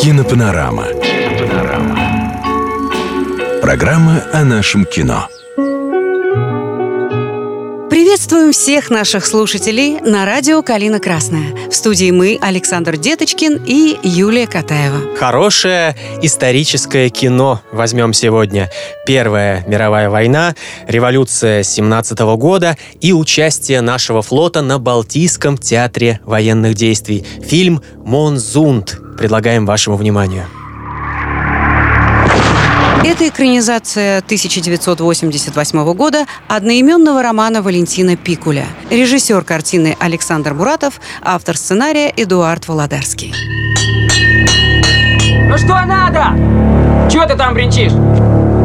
Кинопанорама. Кинопанорама. Программа о нашем кино. Приветствуем всех наших слушателей на радио «Калина Красная». В студии мы, Александр Деточкин и Юлия Катаева. Хорошее историческое кино возьмем сегодня. Первая мировая война, революция 17 года и участие нашего флота на Балтийском театре военных действий. Фильм «Монзунд» предлагаем вашему вниманию. Это экранизация 1988 года одноименного романа Валентина Пикуля. Режиссер картины Александр Муратов, автор сценария Эдуард Володарский. Ну что надо? Чего ты там бренчишь?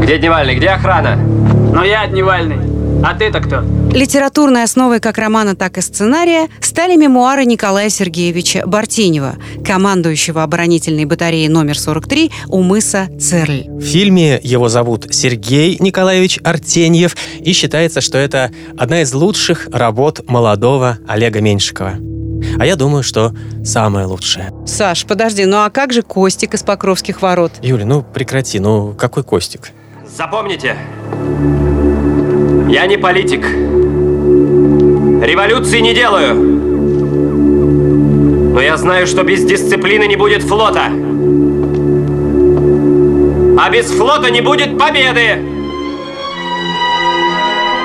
Где Дневальный, где охрана? Ну я Дневальный. А ты-то кто? Литературной основой как романа, так и сценария стали мемуары Николая Сергеевича Бартенева, командующего оборонительной батареей номер 43 у мыса Церль. В фильме его зовут Сергей Николаевич Артеньев, и считается, что это одна из лучших работ молодого Олега Меньшикова. А я думаю, что самое лучшее. Саш, подожди, ну а как же Костик из Покровских ворот? Юля, ну прекрати, ну какой Костик? Запомните, я не политик. Революции не делаю. Но я знаю, что без дисциплины не будет флота. А без флота не будет победы.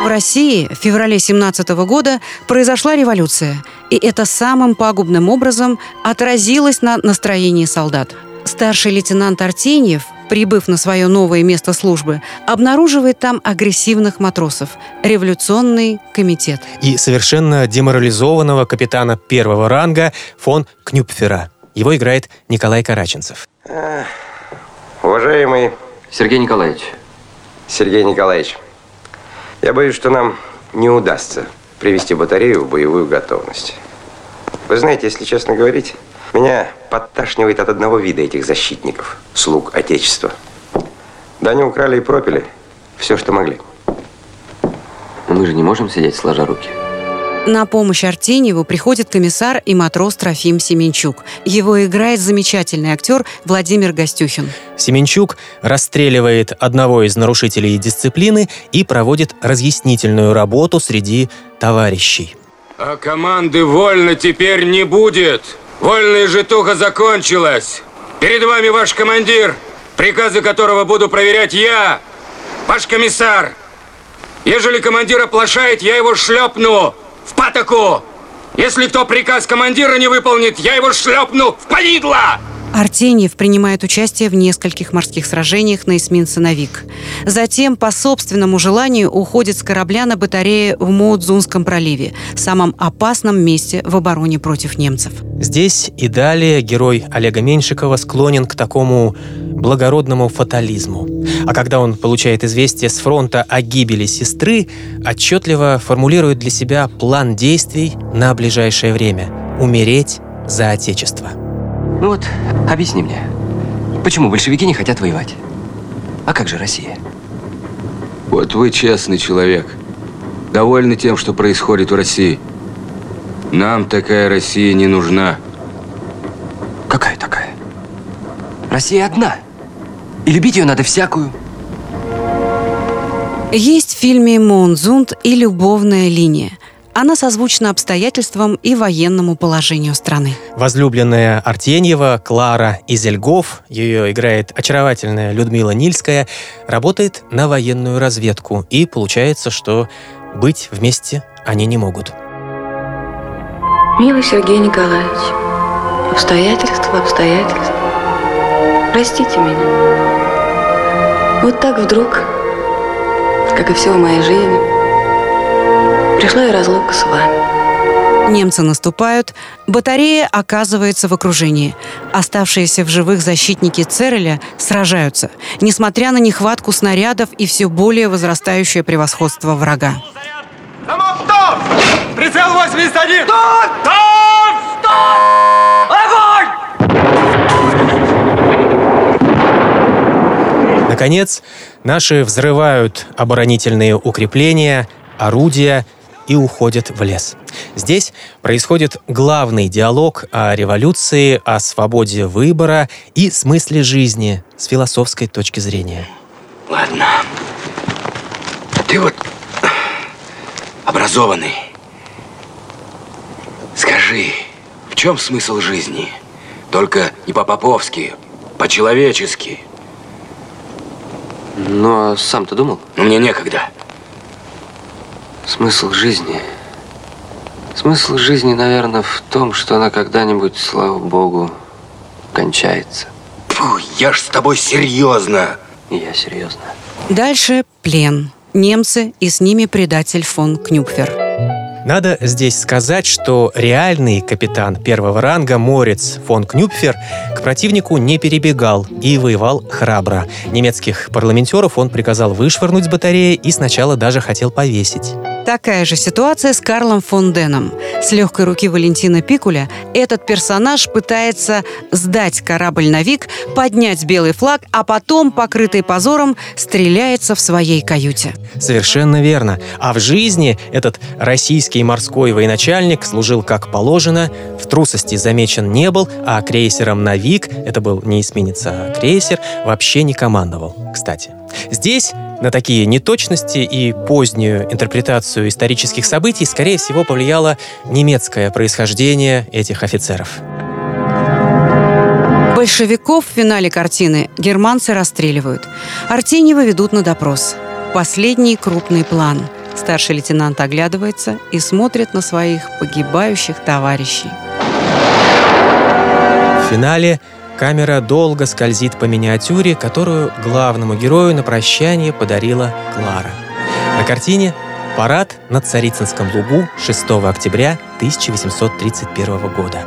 В России в феврале 17 года произошла революция, и это самым пагубным образом отразилось на настроении солдат. Старший лейтенант Артеньев прибыв на свое новое место службы, обнаруживает там агрессивных матросов, революционный комитет. И совершенно деморализованного капитана первого ранга фон Кнюпфера. Его играет Николай Караченцев. Уважаемый Сергей Николаевич. Сергей Николаевич, я боюсь, что нам не удастся привести батарею в боевую готовность. Вы знаете, если честно говорить, меня подташнивает от одного вида этих защитников, слуг Отечества. Да они украли и пропили все, что могли. Мы же не можем сидеть сложа руки. На помощь Артеньеву приходит комиссар и матрос Трофим Семенчук. Его играет замечательный актер Владимир Гостюхин. Семенчук расстреливает одного из нарушителей дисциплины и проводит разъяснительную работу среди товарищей. А команды вольно теперь не будет. Вольная житуха закончилась. Перед вами ваш командир, приказы которого буду проверять я, ваш комиссар. Ежели командир оплошает, я его шлепну в патоку. Если кто приказ командира не выполнит, я его шлепну в повидло. Артеньев принимает участие в нескольких морских сражениях на эсминце «Навик». Затем, по собственному желанию, уходит с корабля на батарее в Моудзунском проливе, самом опасном месте в обороне против немцев. Здесь и далее герой Олега Меньшикова склонен к такому благородному фатализму. А когда он получает известие с фронта о гибели сестры, отчетливо формулирует для себя план действий на ближайшее время – умереть за Отечество – ну вот, объясни мне, почему большевики не хотят воевать? А как же Россия? Вот вы честный человек. Довольны тем, что происходит в России. Нам такая Россия не нужна. Какая такая? Россия одна. И любить ее надо всякую. Есть в фильме «Монзунд» и «Любовная линия». Она созвучна обстоятельствам и военному положению страны. Возлюбленная Артеньева Клара Изельгов, ее играет очаровательная Людмила Нильская, работает на военную разведку. И получается, что быть вместе они не могут. Милый Сергей Николаевич, обстоятельства, обстоятельства. Простите меня. Вот так вдруг, как и все в моей жизни, Пришла и разлука с вами. Немцы наступают, батарея оказывается в окружении. Оставшиеся в живых защитники Цереля сражаются, несмотря на нехватку снарядов и все более возрастающее превосходство врага. Стоп! Прицел 81! Стоп! Стоп! Стоп! Огонь! Наконец, наши взрывают оборонительные укрепления, орудия и уходят в лес. Здесь происходит главный диалог о революции, о свободе выбора и смысле жизни с философской точки зрения. Ладно. Ты вот образованный. Скажи, в чем смысл жизни? Только не по-поповски, по-человечески. Ну, а сам ты думал? Ну, мне некогда. Смысл жизни... Смысл жизни, наверное, в том, что она когда-нибудь, слава богу, кончается. Фу, я ж с тобой серьезно. Я серьезно. Дальше плен. Немцы и с ними предатель фон Кнюпфер. Надо здесь сказать, что реальный капитан первого ранга Морец фон Кнюпфер к противнику не перебегал и воевал храбро. Немецких парламентеров он приказал вышвырнуть с батареи и сначала даже хотел повесить. Такая же ситуация с Карлом фон Деном. С легкой руки Валентина Пикуля этот персонаж пытается сдать корабль на Вик, поднять белый флаг, а потом, покрытый позором, стреляется в своей каюте. Совершенно верно. А в жизни этот российский морской военачальник служил как положено, в трусости замечен не был, а крейсером «Навик» — это был не эсминец, а крейсер — вообще не командовал, кстати. Здесь на такие неточности и позднюю интерпретацию исторических событий, скорее всего, повлияло немецкое происхождение этих офицеров. Большевиков в финале картины германцы расстреливают. Артеньева ведут на допрос. Последний крупный план. Старший лейтенант оглядывается и смотрит на своих погибающих товарищей. В финале Камера долго скользит по миниатюре, которую главному герою на прощание подарила Клара. На картине «Парад на Царицынском лугу 6 октября 1831 года».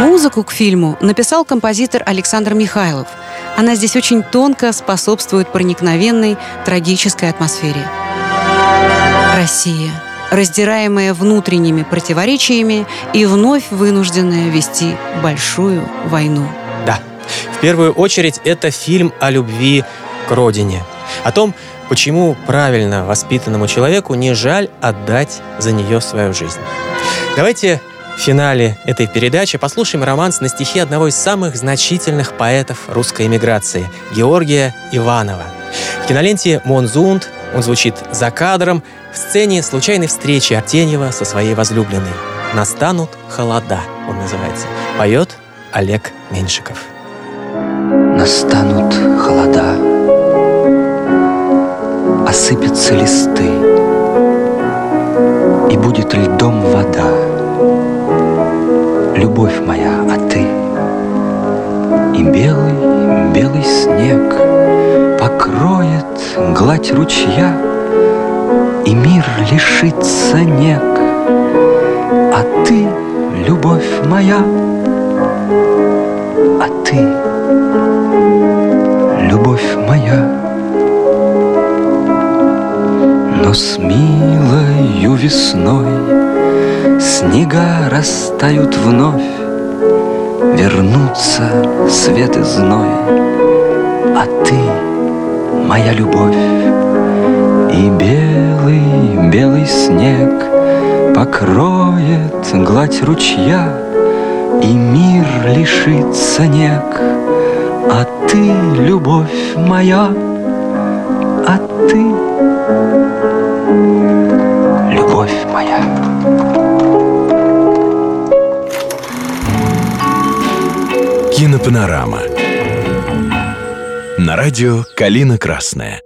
Музыку к фильму написал композитор Александр Михайлов. Она здесь очень тонко способствует проникновенной трагической атмосфере. Россия раздираемая внутренними противоречиями и вновь вынужденная вести большую войну. Да, в первую очередь это фильм о любви к родине. О том, почему правильно воспитанному человеку не жаль отдать за нее свою жизнь. Давайте в финале этой передачи послушаем романс на стихи одного из самых значительных поэтов русской эмиграции – Георгия Иванова. В киноленте «Монзунд» он звучит за кадром в сцене случайной встречи Артеньева со своей возлюбленной. «Настанут холода» он называется. Поет Олег Меньшиков. Настанут холода, осыпятся листы, и будет льдом вода. Любовь моя, а ты? И белый, белый снег покроет гладь ручья, И мир лишится нек, а ты, любовь моя, а ты, любовь моя. Но с милою весной Снега растают вновь, Вернутся свет и зной, А ты, моя любовь, И белый, белый снег Покроет гладь ручья, И мир лишится нек, А ты, любовь моя, а ты, любовь моя. Кинопанорама. На радио «Калина Красная».